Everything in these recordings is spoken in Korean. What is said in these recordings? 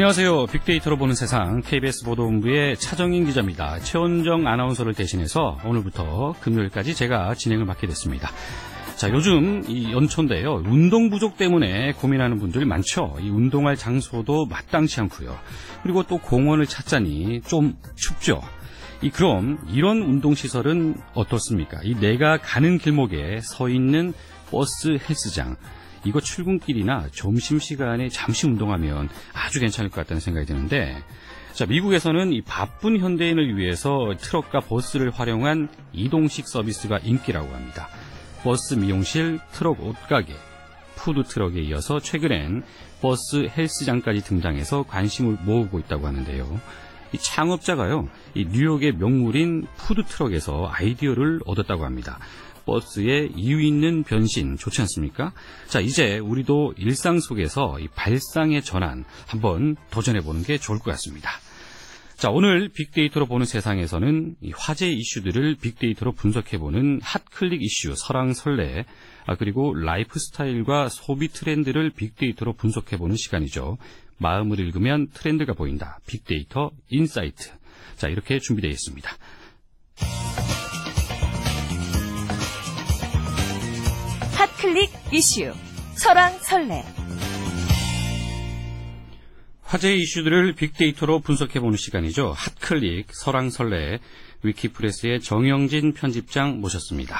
안녕하세요. 빅데이터로 보는 세상 KBS 보도본부의 차정인 기자입니다. 최원정 아나운서를 대신해서 오늘부터 금요일까지 제가 진행을 맡게 됐습니다. 자, 요즘 이 연초인데요. 운동 부족 때문에 고민하는 분들이 많죠. 이 운동할 장소도 마땅치 않고요. 그리고 또 공원을 찾자니 좀 춥죠. 이 그럼 이런 운동 시설은 어떻습니까? 이 내가 가는 길목에 서 있는 버스 헬스장 이거 출근길이나 점심시간에 잠시 운동하면 아주 괜찮을 것 같다는 생각이 드는데 자, 미국에서는 이 바쁜 현대인을 위해서 트럭과 버스를 활용한 이동식 서비스가 인기라고 합니다. 버스 미용실, 트럭 옷가게, 푸드 트럭에 이어서 최근엔 버스 헬스장까지 등장해서 관심을 모으고 있다고 하는데요. 이 창업자가요, 이 뉴욕의 명물인 푸드 트럭에서 아이디어를 얻었다고 합니다. 버스의 이유 있는 변신 좋지 않습니까? 자, 이제 우리도 일상 속에서 이 발상의 전환 한번 도전해 보는 게 좋을 것 같습니다. 자, 오늘 빅데이터로 보는 세상에서는 이 화제 이슈들을 빅데이터로 분석해 보는 hot click 이슈 설왕설래 아, 그리고 라이프 스타일과 소비 트렌드를 빅데이터로 분석해 보는 시간이죠. 마음을 읽으면 트렌드가 보인다. 빅데이터 insight. 자, 이렇게 준비되어 있습니다. 클릭 이슈 설왕설래 화제 이슈들을 빅데이터로 분석해보는 시간이죠. hot click 설왕설래 위키프레스의 정영진 편집장 모셨습니다.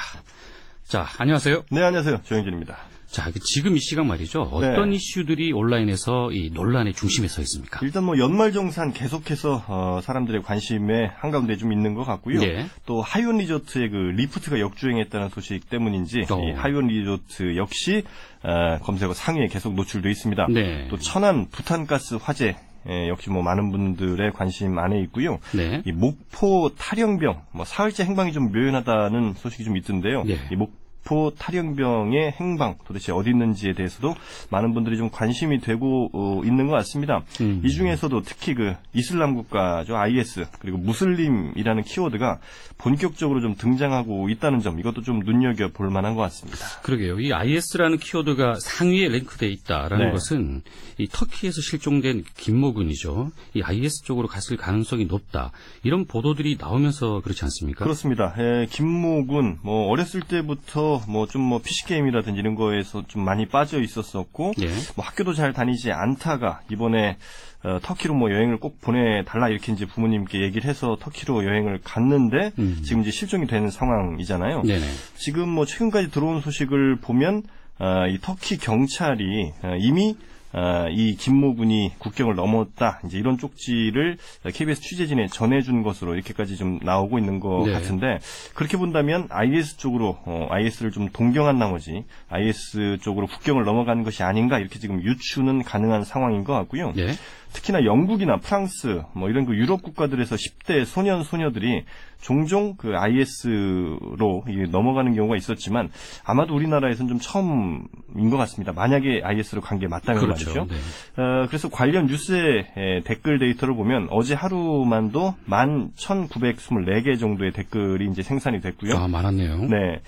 자, 안녕하세요. 네, 안녕하세요. 정영진입니다. 자, 그 지금 이 시간 말이죠. 어떤 네. 이슈들이 온라인에서 이 논란의 중심에 서 있습니까? 일단 뭐 연말정산 계속해서 어, 사람들의 관심에 한가운데 좀 있는 것 같고요. 네. 또 하이원 리조트의 그 리프트가 역주행했다는 소식 때문인지 어. 이 하이원 리조트 역시 어, 검색어 상위에 계속 노출돼 있습니다. 네. 또 천안 부탄가스 화재 예, 역시 뭐 많은 분들의 관심 안에 있고요. 네. 이 목포 탈영병, 뭐 사흘째 행방이 좀 묘연하다는 소식이 좀 있던데요. 네. 이 목 포 탈영병의 행방 도대체 어디 있는지에 대해서도 많은 분들이 좀 관심이 되고 어, 있는 것 같습니다. 음. 이 중에서도 특히 그 이슬람 국가죠 IS 그리고 무슬림이라는 키워드가 본격적으로 좀 등장하고 있다는 점 이것도 좀 눈여겨 볼 만한 것 같습니다. 그러게요. 이 IS라는 키워드가 상위에 랭크돼 있다라는 네. 것은 이 터키에서 실종된 김모군이죠. 이 IS 쪽으로 갔을 가능성이 높다. 이런 보도들이 나오면서 그렇지 않습니까? 그렇습니다. 예, 김모군 뭐 어렸을 때부터 뭐좀뭐 PC 게임이라든지 이런 거에서 좀 많이 빠져 있었었고 예. 뭐 학교도 잘 다니지 않다가 이번에 어, 터키로 뭐 여행을 꼭 보내달라 이렇게 이제 부모님께 얘기를 해서 터키로 여행을 갔는데 음. 지금 이제 실종이 되는 상황이잖아요. 네네. 지금 뭐 최근까지 들어온 소식을 보면 어, 이 터키 경찰이 어, 이미 어, 이 김모군이 국경을 넘었다 이제 이런 쪽지를 KBS 취재진에 전해준 것으로 이렇게까지 좀 나오고 있는 것 네. 같은데 그렇게 본다면 IS 쪽으로 어, IS를 좀 동경한 나머지 IS 쪽으로 국경을 넘어가는 것이 아닌가 이렇게 지금 유추는 가능한 상황인 것 같고요. 네. 특히나 영국이나 프랑스 뭐 이런 그 유럽 국가들에서 10대 소년 소녀들이 종종 그 IS로 넘어가는 경우가 있었지만 아마도 우리나라에서는 좀 처음인 것 같습니다. 만약에 IS로 간 게 맞다면 그렇죠. 말이죠. 네. 어, 그래서 관련 뉴스의 에, 댓글 데이터를 보면 어제 하루만도 11,924개 정도의 댓글이 이제 생산이 됐고요. 아, 많았네요. 네.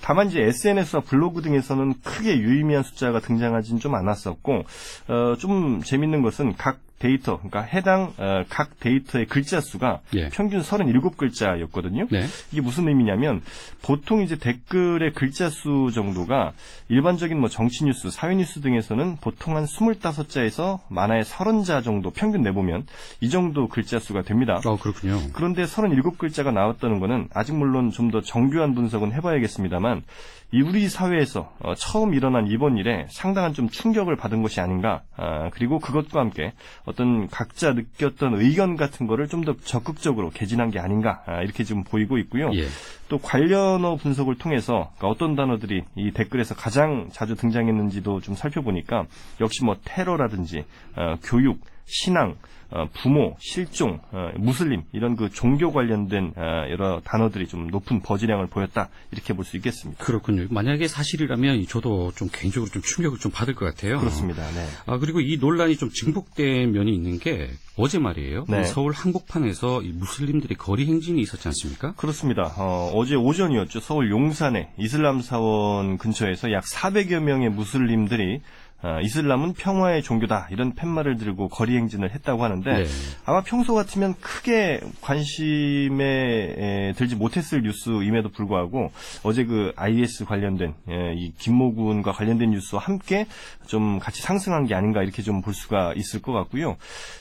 다만 이제 SNS와 블로그 등에서는 크게 유의미한 숫자가 등장하진 좀 않았었고, 어, 좀 재밌는 것은 각 데이터, 그러니까 해당 어, 각 데이터의 글자 수가 예. 평균 37글자였거든요. 네. 이게 무슨 의미냐면 보통 이제 댓글의 글자 수 정도가 일반적인 뭐 정치 뉴스, 사회 뉴스 등에서는 보통 한 25자에서 많아야 30자 정도 평균 내보면 이 정도 글자 수가 됩니다. 어, 그렇군요. 그런데 37글자가 나왔다는 것은 아직 물론 좀 더 정교한 분석은 해봐야겠습니다만 이 우리 사회에서 어, 처음 일어난 이번 일에 상당한 좀 충격을 받은 것이 아닌가 아, 그리고 그것과 함께 어떤 각자 느꼈던 의견 같은 거를 좀 더 적극적으로 개진한 게 아닌가 아, 이렇게 지금 보이고 있고요. 예. 또 관련어 분석을 통해서 그러니까 어떤 단어들이 이 댓글에서 가장 자주 등장했는지도 좀 살펴보니까 역시 뭐 테러라든지 어, 교육, 신앙, 어, 부모, 실종, 어, 무슬림 이런 그 종교 관련된 어, 여러 단어들이 좀 높은 버즈량을 보였다 이렇게 볼 수 있겠습니다. 그렇군요. 만약에 사실이라면 저도 좀 개인적으로 좀 충격을 좀 받을 것 같아요. 그렇습니다. 네. 아, 그리고 이 논란이 좀 증폭된 면이 있는 게 어제 말이에요. 네. 이 서울 한복판에서 이 무슬림들의 거리 행진이 있었지 않습니까? 그렇습니다. 어, 제 오전이었죠. 서울 용산의 이슬람 사원 근처에서 약 400여 명의 무슬림들이 어, 이슬람은 평화의 종교다 이런 팻말을 들고 거리 행진을 했다고 하는데 네. 아마 평소 같으면 크게 관심에 에, 들지 못했을 뉴스임에도 불구하고 어제 그 IS 관련된 예, 이 김모군과 관련된 뉴스와 함께 좀 같이 상승한 게 아닌가 이렇게 좀 볼 수가 있을 것 같고요.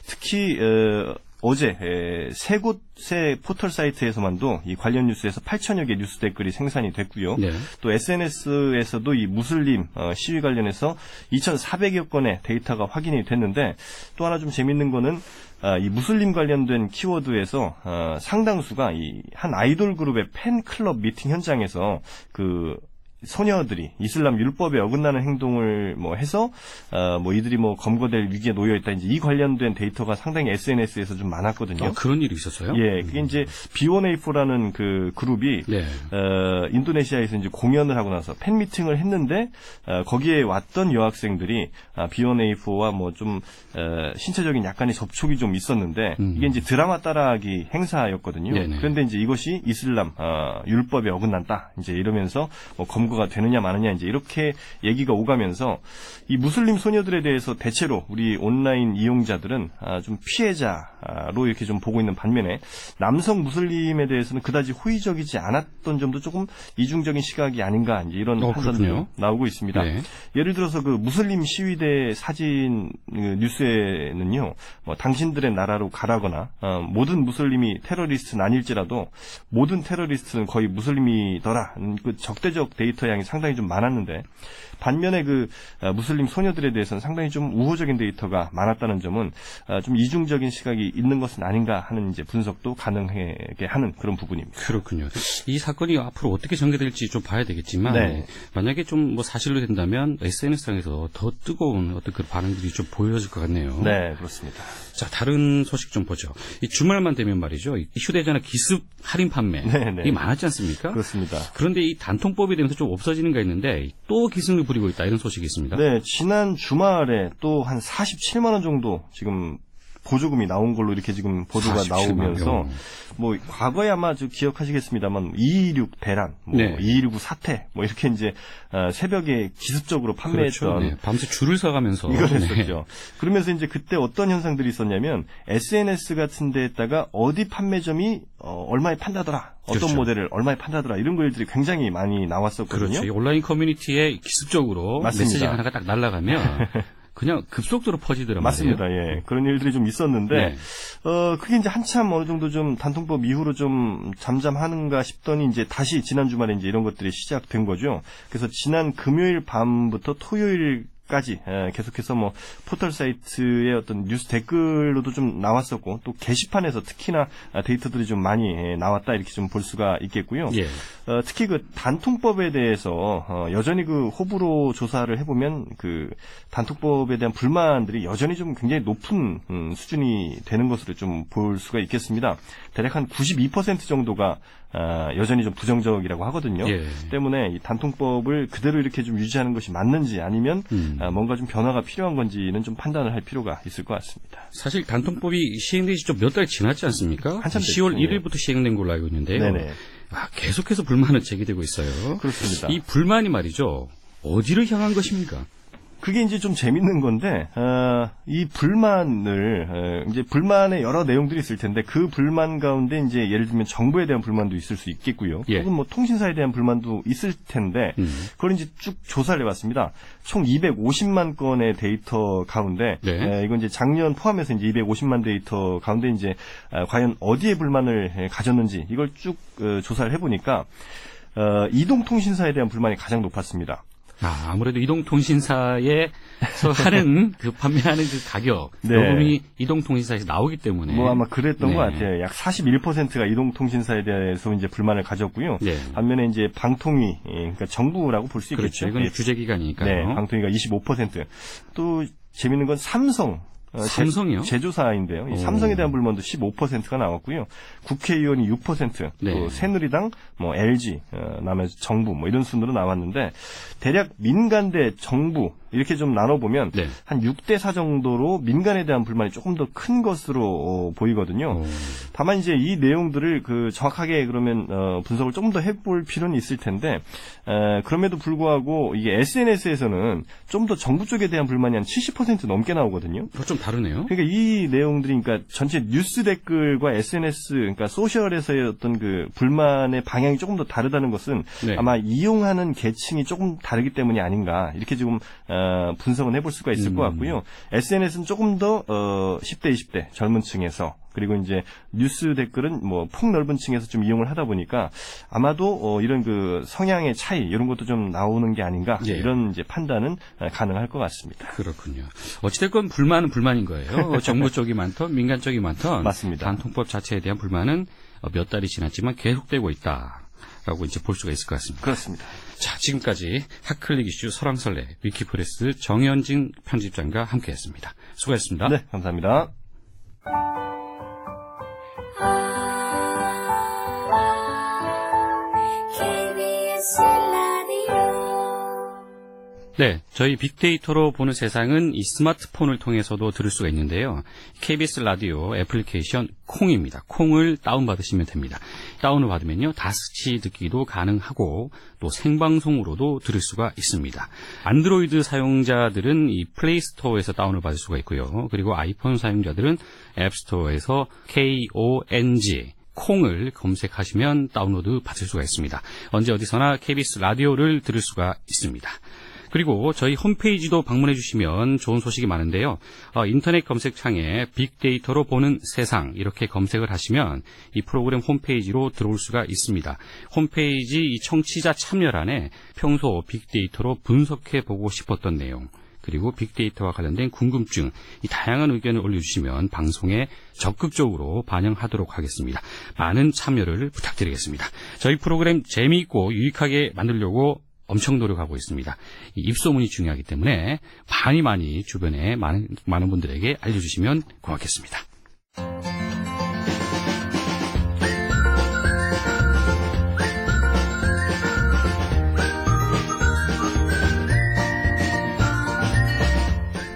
특히 어, 어제 에, 세 곳의 포털 사이트에서만도 이 관련 뉴스에서 8천여 개 뉴스 댓글이 생산이 됐고요. 네. 또 SNS에서도 이 무슬림 어, 시위 관련해서 2,400여 건의 데이터가 확인이 됐는데 또 하나 좀 재밌는 거는 아, 이 무슬림 관련된 키워드에서 어, 상당수가 이 한 아이돌 그룹의 팬 클럽 미팅 현장에서 그 소녀들이 이슬람 율법에 어긋나는 행동을 뭐 해서 어, 뭐 이들이 뭐 검거될 위기에 놓여 있다 이제 이 관련된 데이터가 상당히 SNS에서 좀 많았거든요. 아, 그런 일이 있었어요? 예, 그게 이제 B1A4라는 그 그룹이 네. 어, 인도네시아에서 이제 공연을 하고 나서 팬 미팅을 했는데 어, 거기에 왔던 여학생들이 아, B1A4와 뭐좀 어, 신체적인 약간의 접촉이 좀 있었는데 음. 이게 이제 드라마 따라하기 행사였거든요. 네네. 그런데 이제 이것이 이슬람 어, 율법에 어긋난다. 이제 이러면서 뭐 검 거가 되느냐 마느냐 이제 이렇게 얘기가 오가면서 이 무슬림 소녀들에 대해서 대체로 우리 온라인 이용자들은 아, 좀 피해자로 이렇게 좀 보고 있는 반면에 남성 무슬림에 대해서는 그다지 호의적이지 않았던 점도 조금 이중적인 시각이 아닌가 이제 이런 어, 그렇군요. 나오고 있습니다. 네. 예를 들어서 그 무슬림 시위대 사진 그 뉴스에는요, 뭐 당신들의 나라로 가라거나 어, 모든 무슬림이 테러리스트는 아닐지라도 모든 테러리스트는 거의 무슬림이더라. 음, 그 적대적 데이터 양이 상당히 좀 많았는데 반면에 그 어, 무슬림 소녀들에 대해서는 상당히 좀 우호적인 데이터가 많았다는 점은 어, 좀 이중적인 시각이 있는 것은 아닌가 하는 이제 분석도 가능하게 하는 그런 부분입니다. 그렇군요. 이 사건이 앞으로 어떻게 전개될지 좀 봐야 되겠지만 네. 만약에 좀 뭐 사실로 된다면 SNS상에서 더 뜨거운 어떤 그 반응들이 좀 보여질 것 같네요. 네, 그렇습니다. 자, 다른 소식 좀 보죠. 이 주말만 되면 말이죠. 이 휴대전화 기습 할인 판매 네, 네. 이 많았지 않습니까? 그렇습니다. 그런데 이 단통법이 되면서 좀 없어지는가 했는데 또 기승을 부리고 있다 이런 소식이 있습니다. 네, 지난 주말에 또 한 47만 원 정도 지금 보조금이 나온 걸로 이렇게 지금 보도가 47만 원. 나오면서 뭐 과거에 아마 좀 기억하시겠습니다만 226 대란, 뭐 네. 219 사태, 뭐 이렇게 이제 어, 새벽에 기습적으로 판매했던 그렇죠. 네. 밤새 줄을 서가면서 이걸 네. 했었죠. 그러면서 이제 그때 어떤 현상들이 있었냐면 SNS 같은 데에다가 어디 판매점이 어, 얼마에 판다더라, 어떤 그렇죠. 모델을 얼마에 판다더라 이런 글들이 굉장히 많이 나왔었거든요. 그렇죠. 이 온라인 커뮤니티에 기습적으로 맞습니다. 메시지가 하나가 딱 날아가면 그냥 급속도로 퍼지더란 맞습니다. 예. 그런 일들이 좀 있었는데, 네. 어, 그게 이제 한참 어느 정도 좀 단통법 이후로 좀 잠잠하는가 싶더니 이제 다시 지난 주말에 이제 이런 것들이 시작된 거죠. 그래서 지난 금요일 밤부터 토요일 까지 계속해서 뭐 포털 사이트의 어떤 뉴스 댓글로도 좀 나왔었고 또 게시판에서 특히나 아, 데이터들이 좀 많이 예, 나왔다 이렇게 좀 볼 수가 있겠고요. 예. 어, 특히 그 단통법에 대해서 어, 여전히 그 호불호 조사를 해보면 그 단통법에 대한 불만들이 여전히 좀 굉장히 높은 음, 수준이 되는 것으로 좀 볼 수가 있겠습니다. 대략 한 92% 정도가 아, 여전히 좀 부정적이라고 하거든요. 예. 때문에 이 단통법을 그대로 이렇게 좀 유지하는 것이 맞는지 아니면 음. 아, 뭔가 좀 변화가 필요한 건지는 좀 판단을 할 필요가 있을 것 같습니다. 사실 단통법이 시행된 지 좀 몇 달 지났지 않습니까? 한참 10월 됐죠. 1일부터 시행된 걸로 알고 있는데요. 네네. 아, 계속해서 불만은 제기되고 있어요. 그렇습니다. 이 불만이 말이죠. 어디를 향한 것입니까? 그게 이제 좀 재밌는 건데 어, 이 불만을 어, 이제 불만의 여러 내용들이 있을 텐데 그 불만 가운데 이제 예를 들면 정부에 대한 불만도 있을 수 있겠고요. 예. 혹은 뭐 통신사에 대한 불만도 있을 텐데 음. 그걸 이제 쭉 조사를 해봤습니다. 총 250만 건의 데이터 가운데 네. 에, 이건 이제 작년 포함해서 이제 250만 데이터 가운데 이제 아, 과연 어디에 불만을 에, 가졌는지 이걸 쭉 어, 조사를 해보니까 어, 이동통신사에 대한 불만이 가장 높았습니다. 아, 아무래도 이동통신사에서 하는 그 판매하는 그 가격, 네. 요금이 이동통신사에서 나오기 때문에. 뭐 아마 그랬던 네. 것 같아요. 약 41%가 이동통신사에 대해서 이제 불만을 가졌고요. 네. 반면에 이제 방통위, 예, 그러니까 정부라고 볼수 그렇죠. 있겠죠. 이건 예, 규제 기관이니까요. 네, 방통위가 25%. 또 재밌는 건 삼성. 어, 제- 삼성이요? 제조사인데요. 삼성에 대한 불만도 15%가 나왔고요. 국회의원이 6%, 네. 또 새누리당, 뭐 LG, 어, 남의 정부 뭐 이런 순으로 나왔는데 대략 민간 대 정부 이렇게 좀 나눠보면 네. 한 6대 4 정도로 민간에 대한 불만이 조금 더 큰 것으로 어, 보이거든요. 오. 다만 이제 이 내용들을 그 정확하게 그러면 어, 분석을 조금 더 해볼 필요는 있을 텐데 에, 그럼에도 불구하고 이게 SNS에서는 좀 더 정부 쪽에 대한 불만이 한 70% 넘게 나오거든요. 그거 좀 다르네요. 그러니까 이 내용들이 그러니까 전체 뉴스 댓글과 SNS 그러니까 소셜에서의 어떤 그 불만의 방향이 조금 더 다르다는 것은 네. 아마 이용하는 계층이 조금 다르기 때문이 아닌가 이렇게 지금 어, 분석은 해볼 수가 있을 음. 것 같고요. SNS는 조금 더 어, 10대 20대 젊은 층에서 그리고 이제 뉴스 댓글은 뭐 폭넓은 층에서 좀 이용을 하다 보니까 아마도 어, 이런 그 성향의 차이 이런 것도 좀 나오는 게 아닌가 예. 이런 이제 판단은 어, 가능할 것 같습니다. 그렇군요. 어찌됐건 불만은 불만인 거예요. 정부 쪽이 많던 민간 쪽이 많던 맞습니다. 단통법 자체에 대한 불만은 어, 몇 달이 지났지만 계속되고 있다 라고 이제 볼 수가 있을 것 같습니다. 그렇습니다. 자, 지금까지 hot click 이슈 설왕설래 위키프레스 정영진 편집장과 함께했습니다. 수고하셨습니다. 네, 감사합니다. 네, 저희 빅데이터로 보는 세상은 이 스마트폰을 통해서도 들을 수가 있는데요. KBS 라디오 애플리케이션 콩입니다. 콩을 다운받으시면 됩니다. 다운을 받으면요, 다스치 듣기도 가능하고 또 생방송으로도 들을 수가 있습니다. 안드로이드 사용자들은 이 플레이스토어에서 다운을 받을 수가 있고요. 그리고 아이폰 사용자들은 앱스토어에서 KONG 콩을 검색하시면 다운로드 받을 수가 있습니다. 언제 어디서나 KBS 라디오를 들을 수가 있습니다. 그리고 저희 홈페이지도 방문해 주시면 좋은 소식이 많은데요. 어, 인터넷 검색창에 빅데이터로 보는 세상 이렇게 검색을 하시면 이 프로그램 홈페이지로 들어올 수가 있습니다. 홈페이지 이 청취자 참여란에 평소 빅데이터로 분석해 보고 싶었던 내용 그리고 빅데이터와 관련된 궁금증, 이 다양한 의견을 올려주시면 방송에 적극적으로 반영하도록 하겠습니다. 많은 참여를 부탁드리겠습니다. 저희 프로그램 재미있고 유익하게 만들려고 엄청 노력하고 있습니다. 이 입소문이 중요하기 때문에 많이 많이 주변에 많은, 많은 분들에게 알려주시면 고맙겠습니다.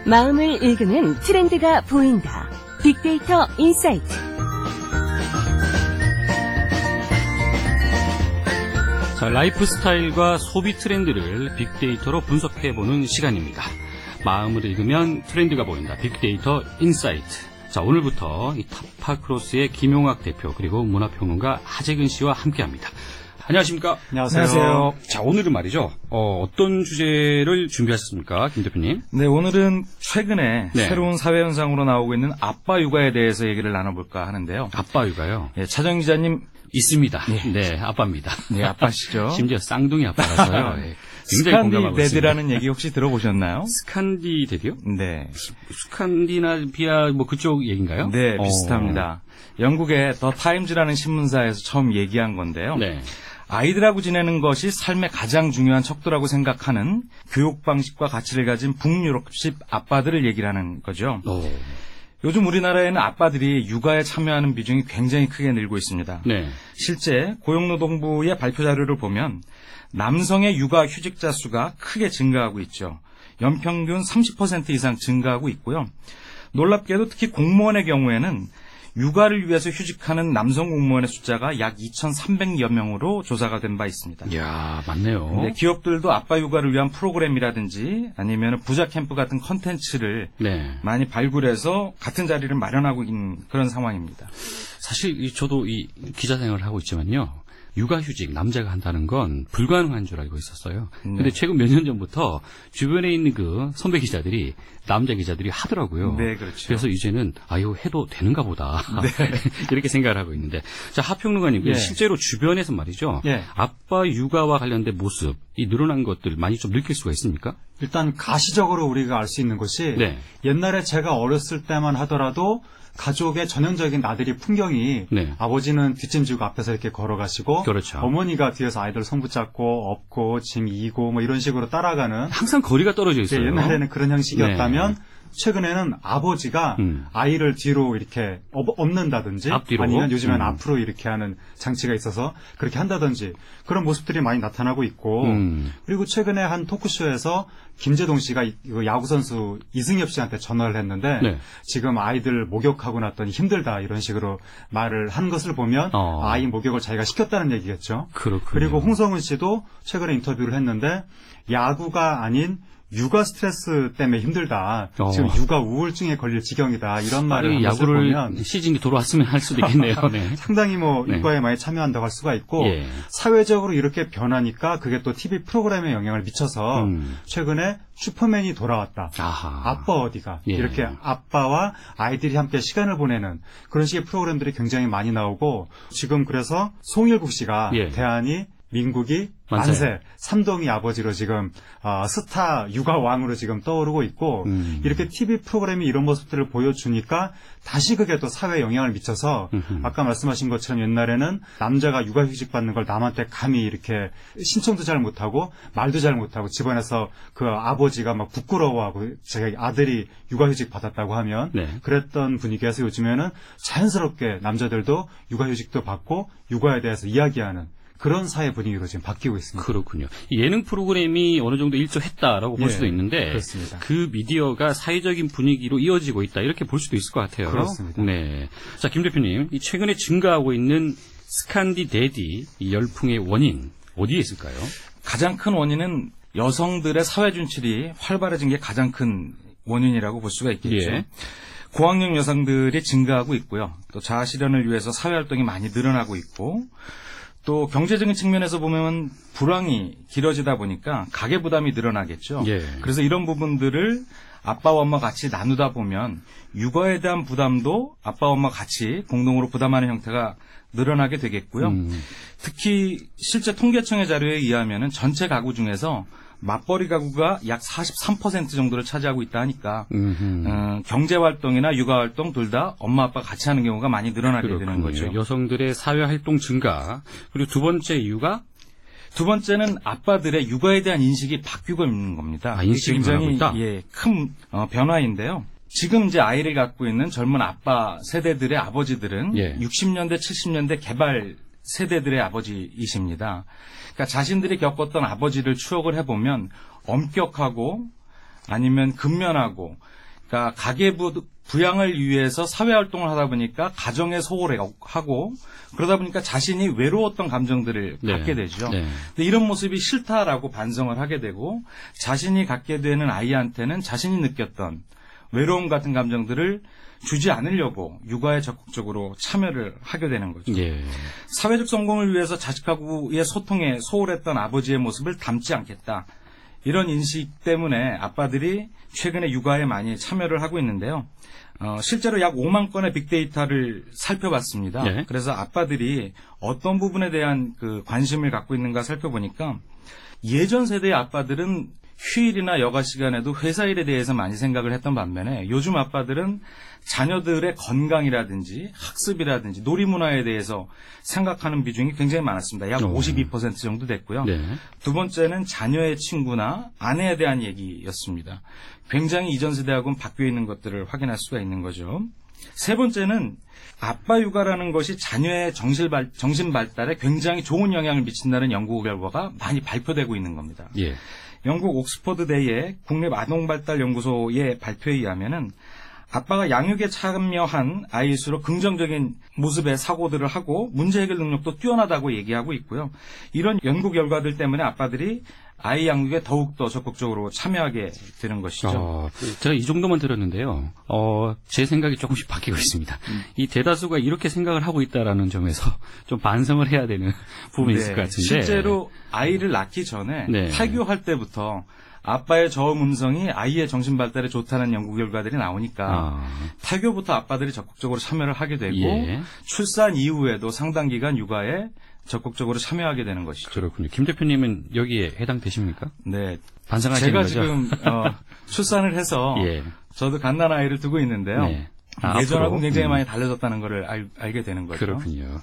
마음을 읽으면 트렌드가 보인다. 빅데이터 인사이트. 자, 라이프 스타일과 소비 트렌드를 빅데이터로 분석해보는 시간입니다. 마음을 읽으면 트렌드가 보인다. 빅데이터 insight. 자, 오늘부터 이 타파크로스의 김용학 대표 그리고 문화평론가 하재근 씨와 함께 합니다. 안녕하십니까? 안녕하세요. 자, 오늘은 말이죠. 어, 떤 주제를 준비하셨습니까, 김 대표님? 네, 오늘은 최근에 네. 새로운 사회 현상으로 나오고 있는 아빠 육아에 대해서 얘기를 나눠볼까 하는데요. 아빠 육아요. 예, 차정인 기자님, 있습니다. 네, 아빠입니다. 네, 아빠시죠. 심지어 쌍둥이 아빠라서요. 예, 굉장히. Scandi dad라는 얘기 혹시 들어보셨나요? Scandi dad요? 네. 스칸디나비아 뭐 그쪽 얘기인가요? 네, 어. 비슷합니다. 영국의 더 타임즈라는 신문사에서 처음 얘기한 건데요. 네. 아이들하고 지내는 것이 삶의 가장 중요한 척도라고 생각하는 교육 방식과 가치를 가진 북유럽식 아빠들을 얘기를 하는 거죠. 어. 요즘 우리나라에는 아빠들이 육아에 참여하는 비중이 굉장히 크게 늘고 있습니다. 네. 실제 고용노동부의 발표 자료를 보면 남성의 육아 휴직자 수가 크게 증가하고 있죠. 연평균 30% 이상 증가하고 있고요. 놀랍게도 특히 공무원의 경우에는 육아를 위해서 휴직하는 남성 공무원의 숫자가 약 2,300여 명으로 조사가 된 바 있습니다. 이야, 맞네요. 근데 기업들도 아빠 육아를 위한 프로그램이라든지 아니면 부자 캠프 같은 컨텐츠를 네. 많이 발굴해서 같은 자리를 마련하고 있는 그런 상황입니다. 사실 이- 저도 이 기자 생활을 하고 있지만요. 육아휴직 남자가 한다는 건 불가능한 줄 알고 있었어요. 근데 네. 최근 몇 년 전부터 주변에 있는 그 선배 기자들이 남자 기자들이 하더라고요. 네, 그렇죠. 그래서 이제는 아유 해도 되는가 보다 네. 이렇게 생각을 하고 있는데 자 하평론가님 예. 실제로 주변에서 말이죠. 예. 아빠 육아와 관련된 모습 이 늘어난 것들 많이 좀 느낄 수가 있습니까? 일단 가시적으로 우리가 알 수 있는 것이 네. 옛날에 제가 어렸을 때만 하더라도 가족의 전형적인 나들이 풍경이 네. 아버지는 뒷짐지고 앞에서 이렇게 걸어가시고 그렇죠. 어머니가 뒤에서 아이들 손 붙잡고 업고 짐 이고 뭐 이런 식으로 따라가는 항상 거리가 떨어져 있어요. 옛날에는 그런 형식이었다면 최근에는 아버지가 음. 아이를 뒤로 이렇게 업, 업는다든지 앞뒤로? 아니면 요즘엔 음. 앞으로 이렇게 하는 장치가 있어서 그렇게 한다든지 그런 모습들이 많이 나타나고 있고 음. 그리고 최근에 한 토크쇼에서 김재동 씨가 이- 이거 야구 선수 이승엽 씨한테 전화를 했는데 네. 지금 아이들 목욕하고 났더니 힘들다 이런 식으로 말을 한 것을 보면 어. 아이 목욕을 자기가 시켰다는 얘기겠죠. 그렇군요. 그리고 홍성훈 씨도 최근에 인터뷰를 했는데 야구가 아닌 육아 스트레스 때문에 힘들다. 어. 지금 육아 우울증에 걸릴 지경이다. 이런 말을 야구를 보면 시즌이 돌아왔으면 할 수도 있겠네요. 네. 상당히 뭐 네. 육아에 많이 참여한다고 할 수가 있고 예. 사회적으로 이렇게 변하니까 그게 또 TV 프로그램에 영향을 미쳐서 음. 최근에 슈퍼맨이 돌아왔다. 아하. 아빠 어디가 예. 이렇게 아빠와 아이들이 함께 시간을 보내는 그런 식의 프로그램들이 굉장히 많이 나오고 지금 그래서 송일국 씨가 예. 대한이 민국이 만세. 만세, 삼동이 아버지로 지금 어, 스타 육아 왕으로 지금 떠오르고 있고 음. 이렇게 TV 프로그램이 이런 모습들을 보여주니까 다시 그게 또 사회에 영향을 미쳐서 음흠. 아까 말씀하신 것처럼 옛날에는 남자가 육아휴직 받는 걸 남한테 감히 이렇게 신청도 잘 못하고 말도 잘 못하고 집안에서 그 아버지가 막 부끄러워하고 제 아들이 육아휴직 받았다고 하면 네. 그랬던 분위기에서 요즘에는 자연스럽게 남자들도 육아휴직도 받고 육아에 대해서 이야기하는 그런 사회 분위기로 지금 바뀌고 있습니다. 그렇군요. 이 예능 프로그램이 어느 정도 일조했다라고 볼 예, 수도 있는데 그렇습니다. 그 미디어가 사회적인 분위기로 이어지고 있다 이렇게 볼 수도 있을 것 같아요. 그렇습니다. 네. 자, 김 대표님, 이 최근에 증가하고 있는 스칸디 데디 이 열풍의 원인 어디에 있을까요? 가장 큰 원인은 여성들의 사회 준출이 활발해진 게 가장 큰 원인이라고 볼 수가 있겠죠. 예. 고학력 여성들이 증가하고 있고요. 또 자아 실현을 위해서 사회 활동이 많이 늘어나고 있고 또 경제적인 측면에서 보면 불황이 길어지다 보니까 가계 부담이 늘어나겠죠. 예. 그래서 이런 부분들을 아빠와 엄마 같이 나누다 보면 육아에 대한 부담도 아빠와 엄마 같이 공동으로 부담하는 형태가 늘어나게 되겠고요. 음. 특히 실제 통계청의 자료에 의하면 전체 가구 중에서 맞벌이 가구가 약 43% 정도를 차지하고 있다 하니까 음흠. 어, 경제 활동이나 육아 활동 둘 다 엄마 아빠가 같이 하는 경우가 많이 늘어나게 되는 그렇군요. 거죠. 여성들의 사회 활동 증가 그리고 두 번째 이유가 두 번째는 아빠들의 육아에 대한 인식이 바뀌고 있는 겁니다. 아, 인식이 굉장히? 예, 큰 어, 변화인데요. 지금 이제 아이를 갖고 있는 젊은 아빠 세대들의 아버지들은 예. 60년대, 70년대 개발 세대들의 아버지이십니다. 그러니까 자신들이 겪었던 아버지를 추억을 해보면 엄격하고 아니면 근면하고 그러니까 가계부 부양을 위해서 사회 활동을 하다 보니까 가정에 소홀해 하고 그러다 보니까 자신이 외로웠던 감정들을 네. 갖게 되죠. 네. 근데 이런 모습이 싫다라고 반성을 하게 되고 자신이 갖게 되는 아이한테는 자신이 느꼈던 외로움 같은 감정들을 주지 않으려고 육아에 적극적으로 참여를 하게 되는 거죠. 예. 사회적 성공을 위해서 자식하고의 소통에 소홀했던 아버지의 모습을 담지 않겠다. 이런 인식 때문에 아빠들이 최근에 육아에 많이 참여를 하고 있는데요. 어, 실제로 약 5만 건의 빅데이터를 살펴봤습니다. 네. 그래서 아빠들이 어떤 부분에 대한 그 관심을 갖고 있는가 살펴보니까 예전 세대의 아빠들은 휴일이나 여가 시간에도 회사 일에 대해서 많이 생각을 했던 반면에 요즘 아빠들은 자녀들의 건강이라든지 학습이라든지 놀이 문화에 대해서 생각하는 비중이 굉장히 많았습니다. 약 어. 52% 정도 됐고요. 네. 두 번째는 자녀의 친구나 아내에 대한 얘기였습니다. 굉장히 이전 세대하고는 바뀌어 있는 것들을 확인할 수가 있는 거죠. 세 번째는 아빠 육아라는 것이 자녀의 정신, 발, 정신 발달에 굉장히 좋은 영향을 미친다는 연구 결과가 많이 발표되고 있는 겁니다. 예. 영국 옥스퍼드 대의 국립 아동발달연구소의 발표에 의하면은 아빠가 양육에 참여한 아이일수록 긍정적인 모습의 사고들을 하고 문제 해결 능력도 뛰어나다고 얘기하고 있고요. 이런 연구 결과들 때문에 아빠들이 아이 양육에 더욱더 적극적으로 참여하게 되는 것이죠. 어, 제가 이 정도만 들었는데요. 어, 제 생각이 조금씩 바뀌고 있습니다. 음. 이 대다수가 이렇게 생각을 하고 있다라는 점에서 좀 반성을 해야 되는 부분이 있을 것 같은데. 네. 실제로 아이를 낳기 전에 네.胎교할 때부터 아빠의 저음 음성이 아이의 정신 발달에 좋다는 연구 결과들이 나오니까 아,胎교부터 아빠들이 적극적으로 참여를 하게 되고 예. 출산 이후에도 상당 기간 육아에 적극적으로 참여하게 되는 것이죠. 그렇군요. 김 대표님은 여기에 해당되십니까? 네, 반성하시는 제가 거죠? 지금 어, 출산을 해서 예. 저도 갓난 아이를 두고 있는데요. 네. 아, 예전하고 앞으로? 굉장히 음. 많이 달라졌다는 것을 알, 게 되는 거죠. 그렇군요.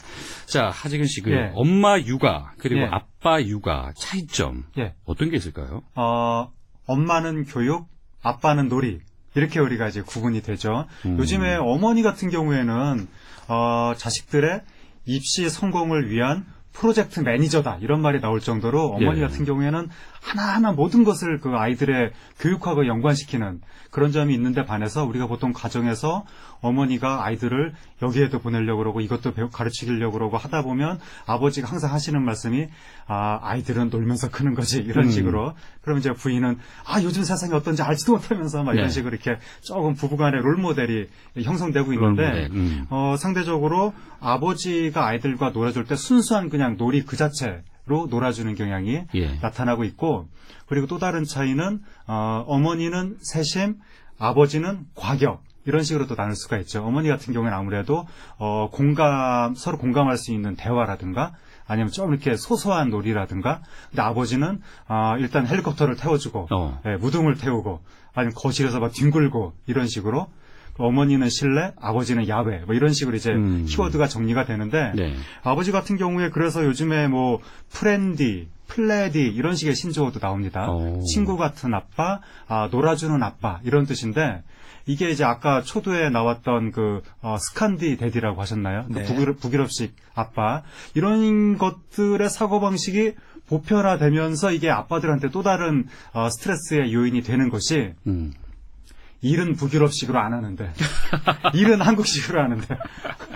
자, 하지근 씨, 그 예. 엄마 육아 그리고 예. 아빠 육아 차이점 예. 어떤 게 있을까요? 어, 엄마는 교육, 아빠는 놀이 이렇게 우리가 이제 구분이 되죠. 음. 요즘에 어머니 같은 경우에는 어, 자식들의 입시 성공을 위한 프로젝트 매니저다 이런 말이 나올 정도로 어머니 예. 같은 경우에는 하나하나 모든 것을 그 아이들의 교육하고 연관시키는 그런 점이 있는데 반해서 우리가 보통 가정에서 어머니가 아이들을 여기에도 보내려고 그러고 이것도 가르치려고 그러고 하다 보면 아버지가 항상 하시는 말씀이 아 아이들은 놀면서 크는 거지 이런 음. 식으로 그럼 이제 부인은 아 요즘 세상이 어떤지 알지도 못하면서 막 이런 네. 식으로 이렇게 조금 부부간의 롤 모델이 형성되고 있는데 롤모델, 음. 어, 상대적으로 아버지가 아이들과 놀아줄 때 순수한 그냥 놀이 그 자체 로 놀아주는 경향이 예. 나타나고 있고 그리고 또 다른 차이는 어, 어머니는 세심, 아버지는 과격 이런 식으로 또 나눌 수가 있죠. 어머니 같은 경우에는 아무래도 어, 공감 서로 공감할 수 있는 대화라든가 아니면 좀 이렇게 소소한 놀이라든가 근데 아버지는 아, 일단 헬리콥터를 태워주고 어. 예, 무등을 태우고 아니면 거실에서 막 뒹굴고 이런 식으로 어머니는 실내, 아버지는 야외 뭐 이런 식으로 이제 음. 키워드가 정리가 되는데 네. 아버지 같은 경우에 그래서 요즘에 뭐 friendy, pladdy 이런 식의 신조어도 나옵니다. 오. 친구 같은 아빠, 아, 놀아주는 아빠 이런 뜻인데 이게 이제 아까 초두에 나왔던 그 어, 스칸디 데디라고 하셨나요? 그 네. 북유럽, 북유럽 식 아빠 이런 것들의 사고 방식이 보편화되면서 이게 아빠들한테 또 다른 어, 스트레스의 요인이 되는 것이 음. 일은 북유럽식으로 안 하는데 일은 한국식으로 하는데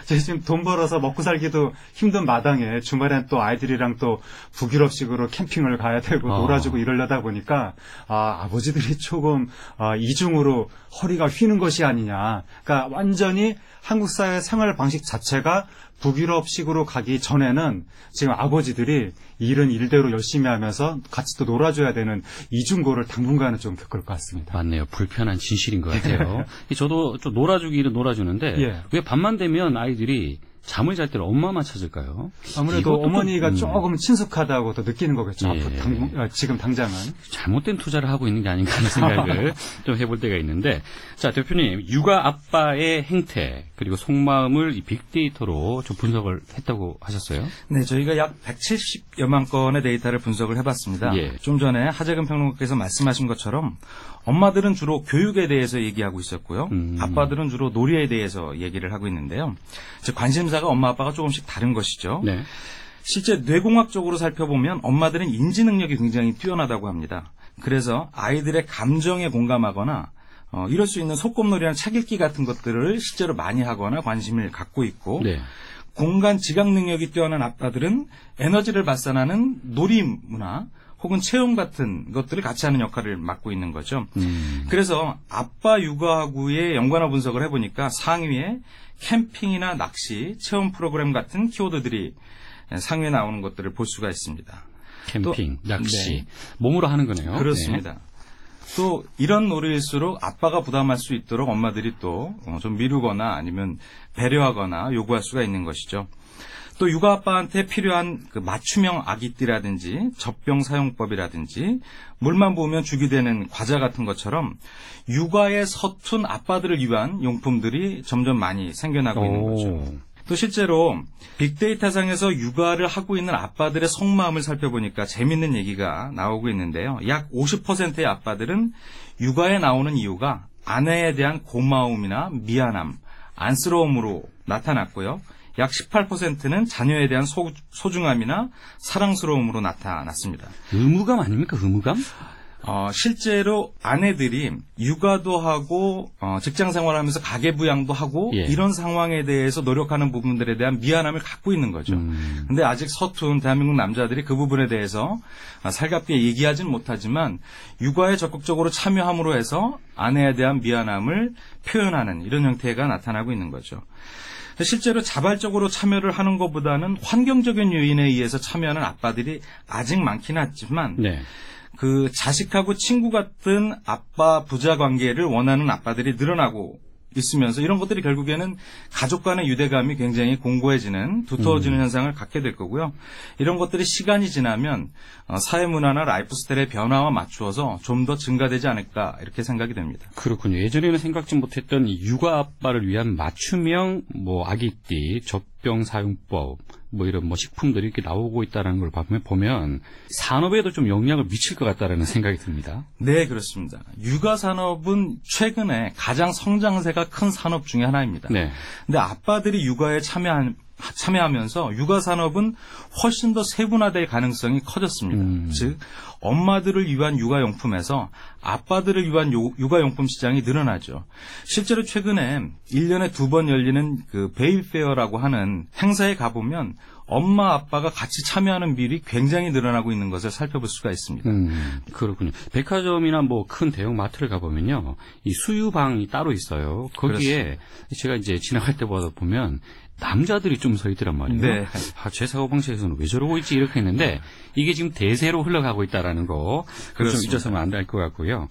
저희 지금 돈 벌어서 먹고 살기도 힘든 마당에 주말엔 또 아이들이랑 또 북유럽식으로 캠핑을 가야 되고 아. 놀아주고 이러려다 보니까 아 아버지들이 조금 아, 이중으로 허리가 휘는 것이 아니냐 그러니까 완전히 한국 사회 생활 방식 자체가 북유럽식으로 가기 전에는 지금 아버지들이 일은 일대로 열심히 하면서 같이 또 놀아줘야 되는 이중고를 당분간은 좀 겪을 것 같습니다. 맞네요. 불편한 진실인 것 같아요. 이 저도 좀 놀아주기는 놀아주는데 예. 왜 밤만 되면 아이들이 잠을 잘 때는 엄마만 찾을까요? 아무래도 어머니가 좀, 음. 조금 친숙하다고 더 느끼는 거겠죠. 예. 당, 아, 지금 당장은. 잘못된 투자를 하고 있는 게 아닌가 하는 생각을 좀 해볼 때가 있는데, 자 대표님 육아 아빠의 행태 그리고 속마음을 이 빅데이터로 좀 분석을 했다고 하셨어요? 네, 저희가 약 170여만 건의 데이터를 분석을 해봤습니다. 예. 좀 전에 하재근 평론가께서 말씀하신 것처럼 엄마들은 주로 교육에 대해서 얘기하고 있었고요. 음. 아빠들은 주로 놀이에 대해서 얘기를 하고 있는데요. 즉 관심사가 엄마 아빠가 조금씩 다른 것이죠. 네. 실제 뇌공학적으로 살펴보면 엄마들은 인지 능력이 굉장히 뛰어나다고 합니다. 그래서 아이들의 감정에 공감하거나 어, 이럴 수 있는 소꿉놀이나 책 읽기 같은 것들을 실제로 많이 하거나 관심을 갖고 있고 네. 공간 지각 능력이 뛰어난 아빠들은 에너지를 발산하는 놀이 문화 혹은 체험 같은 것들을 같이 하는 역할을 맡고 있는 거죠. 음. 그래서 아빠 육아하고의 연관어 분석을 해보니까 상위에 캠핑이나 낚시, 체험 프로그램 같은 키워드들이 상위에 나오는 것들을 볼 수가 있습니다. 캠핑, 또- 낚시, 네. 몸으로 하는 거네요. 그렇습니다. 또 이런 놀이일수록 아빠가 부담할 수 있도록 엄마들이 또 좀 미루거나 아니면 배려하거나 요구할 수가 있는 것이죠. 또 육아 아빠한테 필요한 그 맞춤형 아기띠라든지 젖병 사용법이라든지 물만 부으면 죽이 되는 과자 같은 것처럼 육아에 서툰 아빠들을 위한 용품들이 점점 많이 생겨나고 네. 있는 거죠. 오. 또 실제로 빅데이터상에서 육아를 하고 있는 아빠들의 속마음을 살펴보니까 재밌는 얘기가 나오고 있는데요. 약 50%의 아빠들은 육아에 나오는 이유가 아내에 대한 고마움이나 미안함, 안쓰러움으로 나타났고요. 약 18%는 자녀에 대한 소, 소중함이나 사랑스러움으로 나타났습니다. 의무감 아닙니까? 의무감? 어, 실제로 아내들이 육아도 하고 어, 직장 생활하면서 가계 부양도 하고 예. 이런 상황에 대해서 노력하는 부분들에 대한 미안함을 갖고 있는 거죠. 음. 근데 아직 서툰 대한민국 남자들이 그 부분에 대해서 아, 살갑게 얘기하진 못하지만 육아에 적극적으로 참여함으로 해서 아내에 대한 미안함을 표현하는 이런 형태가 나타나고 있는 거죠. 실제로 자발적으로 참여를 하는 것보다는 환경적인 요인에 의해서 참여하는 아빠들이 아직 많기는 하지만 네. 그 자식하고 친구 같은 아빠 부자 관계를 원하는 아빠들이 늘어나고 있으면서 이런 것들이 결국에는 가족 간의 유대감이 굉장히 공고해지는 두터워지는 현상을 갖게 될 거고요. 이런 것들이 시간이 지나면 어, 사회 문화나 라이프 스타일의 변화와 맞추어서 좀 더 증가되지 않을까 이렇게 생각이 됩니다. 그렇군요. 예전에는 생각지 못했던 이 육아 아빠를 위한 맞춤형 뭐 아기띠, 합병 사용법 뭐 이런 뭐 식품들이 이렇게 나오고 있다는 걸 보면 보면 산업에도 좀 영향을 미칠 것 같다라는 생각이 듭니다. 네, 그렇습니다. 육아 산업은 최근에 가장 성장세가 큰 산업 중에 하나입니다. 네. 근데 아빠들이 육아에 참여한 참여하면서 육아 산업은 훨씬 더 세분화될 가능성이 커졌습니다. 음. 즉 엄마들을 위한 육아용품에서 아빠들을 위한 요- 육아용품 시장이 늘어나죠. 실제로 최근에 1년에 두 번 열리는 그 베일페어라고 하는 행사에 가보면 엄마 아빠가 같이 참여하는 비율이 굉장히 늘어나고 있는 것을 살펴볼 수가 있습니다. 음, 그렇군요. 백화점이나 뭐 큰 대형 마트를 가보면요. 이 수유방이 따로 있어요. 거기에 제가 이제 지나갈 때마다 보면 남자들이 좀 서 있더란 말이에요. 네. 아, 제 사고 방식에서는 왜 저러고 있지 이렇게 했는데 이게 지금 대세로 흘러가고 있다라는 거. 그걸 좀. 잊어서는 안 될 것 같고요.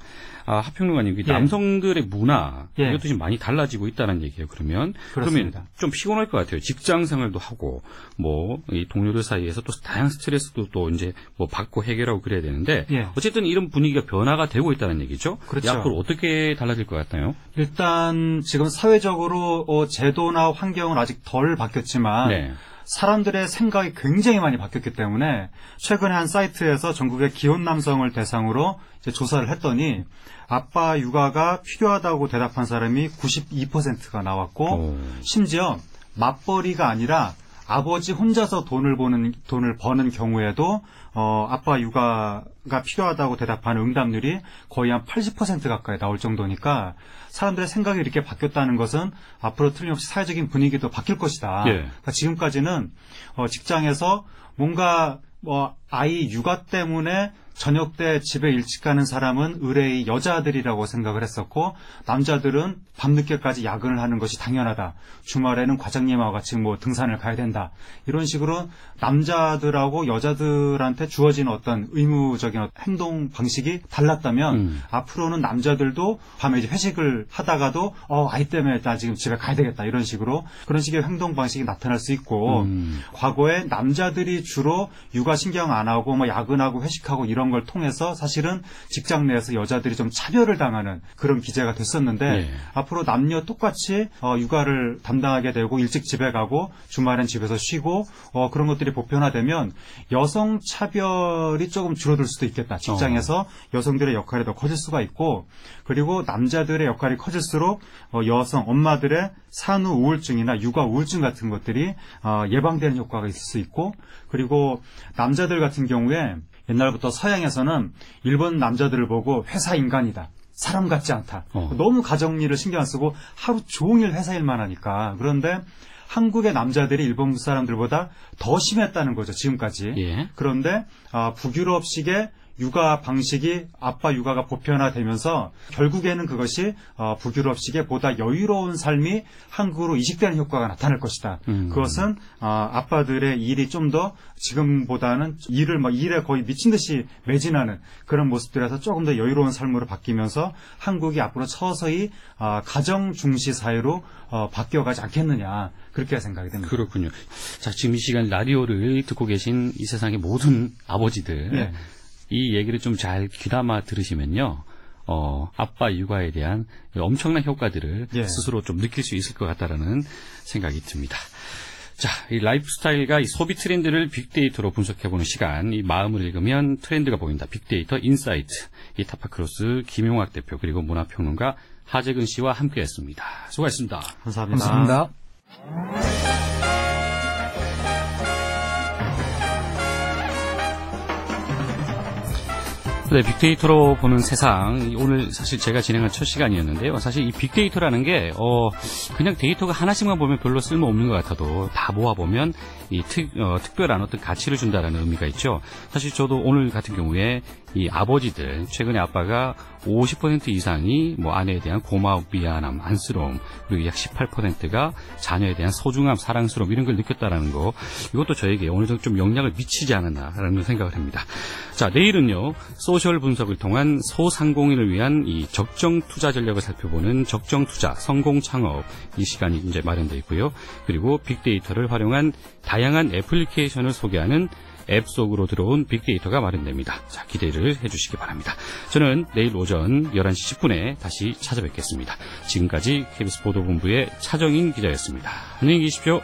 아, 하평론가님, 이 예. 남성들의 문화 예. 이것도 지금 많이 달라지고 있다는 얘기예요. 그러면 그렇습니다. 그러면 좀 피곤할 것 같아요. 직장 생활도 하고 뭐 이 동료들 사이에서 또 다양한 스트레스도 또 이제 뭐 받고 해결하고 그래야 되는데 예. 어쨌든 이런 분위기가 변화가 되고 있다는 얘기죠. 그렇죠. 이 앞으로 어떻게 달라질 것 같나요? 일단 지금 사회적으로 어, 제도나 환경은 아직 덜 바뀌었지만 네. 사람들의 생각이 굉장히 많이 바뀌었기 때문에 최근에 한 사이트에서 전국의 기혼 남성을 대상으로 조사를 했더니 아빠 육아가 필요하다고 대답한 사람이 92%가 나왔고 오. 심지어 맞벌이가 아니라 아버지 혼자서 돈을 버는 돈을 버는 경우에도 어, 아빠 육아가 필요하다고 대답하는 응답률이 거의 한 80% 가까이 나올 정도니까 사람들의 생각이 이렇게 바뀌었다는 것은 앞으로 틀림없이 사회적인 분위기도 바뀔 것이다. 예. 그러니까 지금까지는 어, 직장에서 뭔가 뭐 아이 육아 때문에 저녁 때 집에 일찍 가는 사람은 의뢰의 여자들이라고 생각을 했었고 남자들은 밤늦게까지 야근을 하는 것이 당연하다. 주말에는 과장님하고 같이 뭐 등산을 가야 된다. 이런 식으로 남자들하고 여자들한테 주어지는 어떤 의무적인 행동 방식이 달랐다면 음. 앞으로는 남자들도 밤에 이제 회식을 하다가도 어 아이 때문에 나 지금 집에 가야 되겠다 이런 식으로 그런 식의 행동 방식이 나타날 수 있고 음. 과거에 남자들이 주로 육아 신경 안 하고 뭐 야근하고 회식하고 이런 걸 통해서 사실은 직장 내에서 여자들이 좀 차별을 당하는 그런 기제가 됐었는데 예. 앞으로 남녀 똑같이 어, 육아를 담당하게 되고 일찍 집에 가고 주말엔 집에서 쉬고 어, 그런 것들이 보편화되면 여성 차별이 조금 줄어들 수도 있겠다. 직장에서 여성들의 역할이 더 커질 수가 있고 그리고 남자들의 역할이 커질수록 어, 여성 엄마들의 산후 우울증이나 육아 우울증 같은 것들이 어, 예방되는 효과가 있을 수 있고 그리고 남자들 같은 경우에 옛날부터 서양에서는 일본 남자들을 보고 회사 인간이다. 사람 같지 않다. 어. 너무 가정 일을 신경 안 쓰고 하루 종일 회사 일만 하니까. 그런데 한국의 남자들이 일본 사람들보다 더 심했다는 거죠, 지금까지. 예. 그런데 아, 북유럽식의 육아 방식이 아빠 육아가 보편화되면서 결국에는 그것이 어, 북유럽식의 보다 여유로운 삶이 한국으로 이식되는 효과가 나타날 것이다. 음. 그것은 아, 아빠들의 일이 좀 더 지금보다는 일을 막 일에 거의 미친 듯이 매진하는 그런 모습들에서 조금 더 여유로운 삶으로 바뀌면서 한국이 앞으로 서서히 아, 가정 중시 사회로 어, 바뀌어가지 않겠느냐 그렇게 생각이 됩니다. 그렇군요. 자, 지금 이 시간 라디오를 듣고 계신 이 세상의 모든 아버지들 네. 이 얘기를 좀 잘 귀담아 들으시면요. 어, 아빠 육아에 대한 엄청난 효과들을 예. 스스로 좀 느낄 수 있을 것 같다라는 생각이 듭니다. 자, 이 라이프 스타일과 이 소비 트렌드를 빅데이터로 분석해보는 시간, 이 마음을 읽으면 트렌드가 보인다. 빅데이터 insight. 이 타파크로스 김용학 대표 그리고 문화평론가 하재근 씨와 함께했습니다. 수고하셨습니다. 감사합니다. 네, 빅데이터로 보는 세상. 오늘 사실 제가 진행한 첫 시간이었는데요. 사실 이 빅데이터라는 게, 어, 그냥 데이터가 하나씩만 보면 별로 쓸모없는 것 같아도 다 모아보면 이 특, 어, 특별한 어떤 가치를 준다라는 의미가 있죠. 사실 저도 오늘 같은 경우에 이 아버지들, 최근에 아빠가 50% 이상이 뭐 아내에 대한 고마움, 미안함, 안쓰러움, 그리고 약 18%가 자녀에 대한 소중함, 사랑스러움 이런 걸 느꼈다라는 거, 이것도 저에게 어느 정도 좀 영향을 미치지 않았나라는 생각을 합니다. 자, 내일은요, 소셜 분석을 통한 소상공인을 위한 이 적정 투자 전략을 살펴보는 적정 투자, 성공 창업 이 시간이 이제 마련되어 있고요. 그리고 빅데이터를 활용한 다양한 애플리케이션을 소개하는 앱 속으로 들어온 빅데이터가 마련됩니다. 자, 기대를 해주시기 바랍니다. 저는 내일 오전 11시 10분에 다시 찾아뵙겠습니다. 지금까지 KBS 보도본부의 차정인 기자였습니다. 안녕히 계십시오.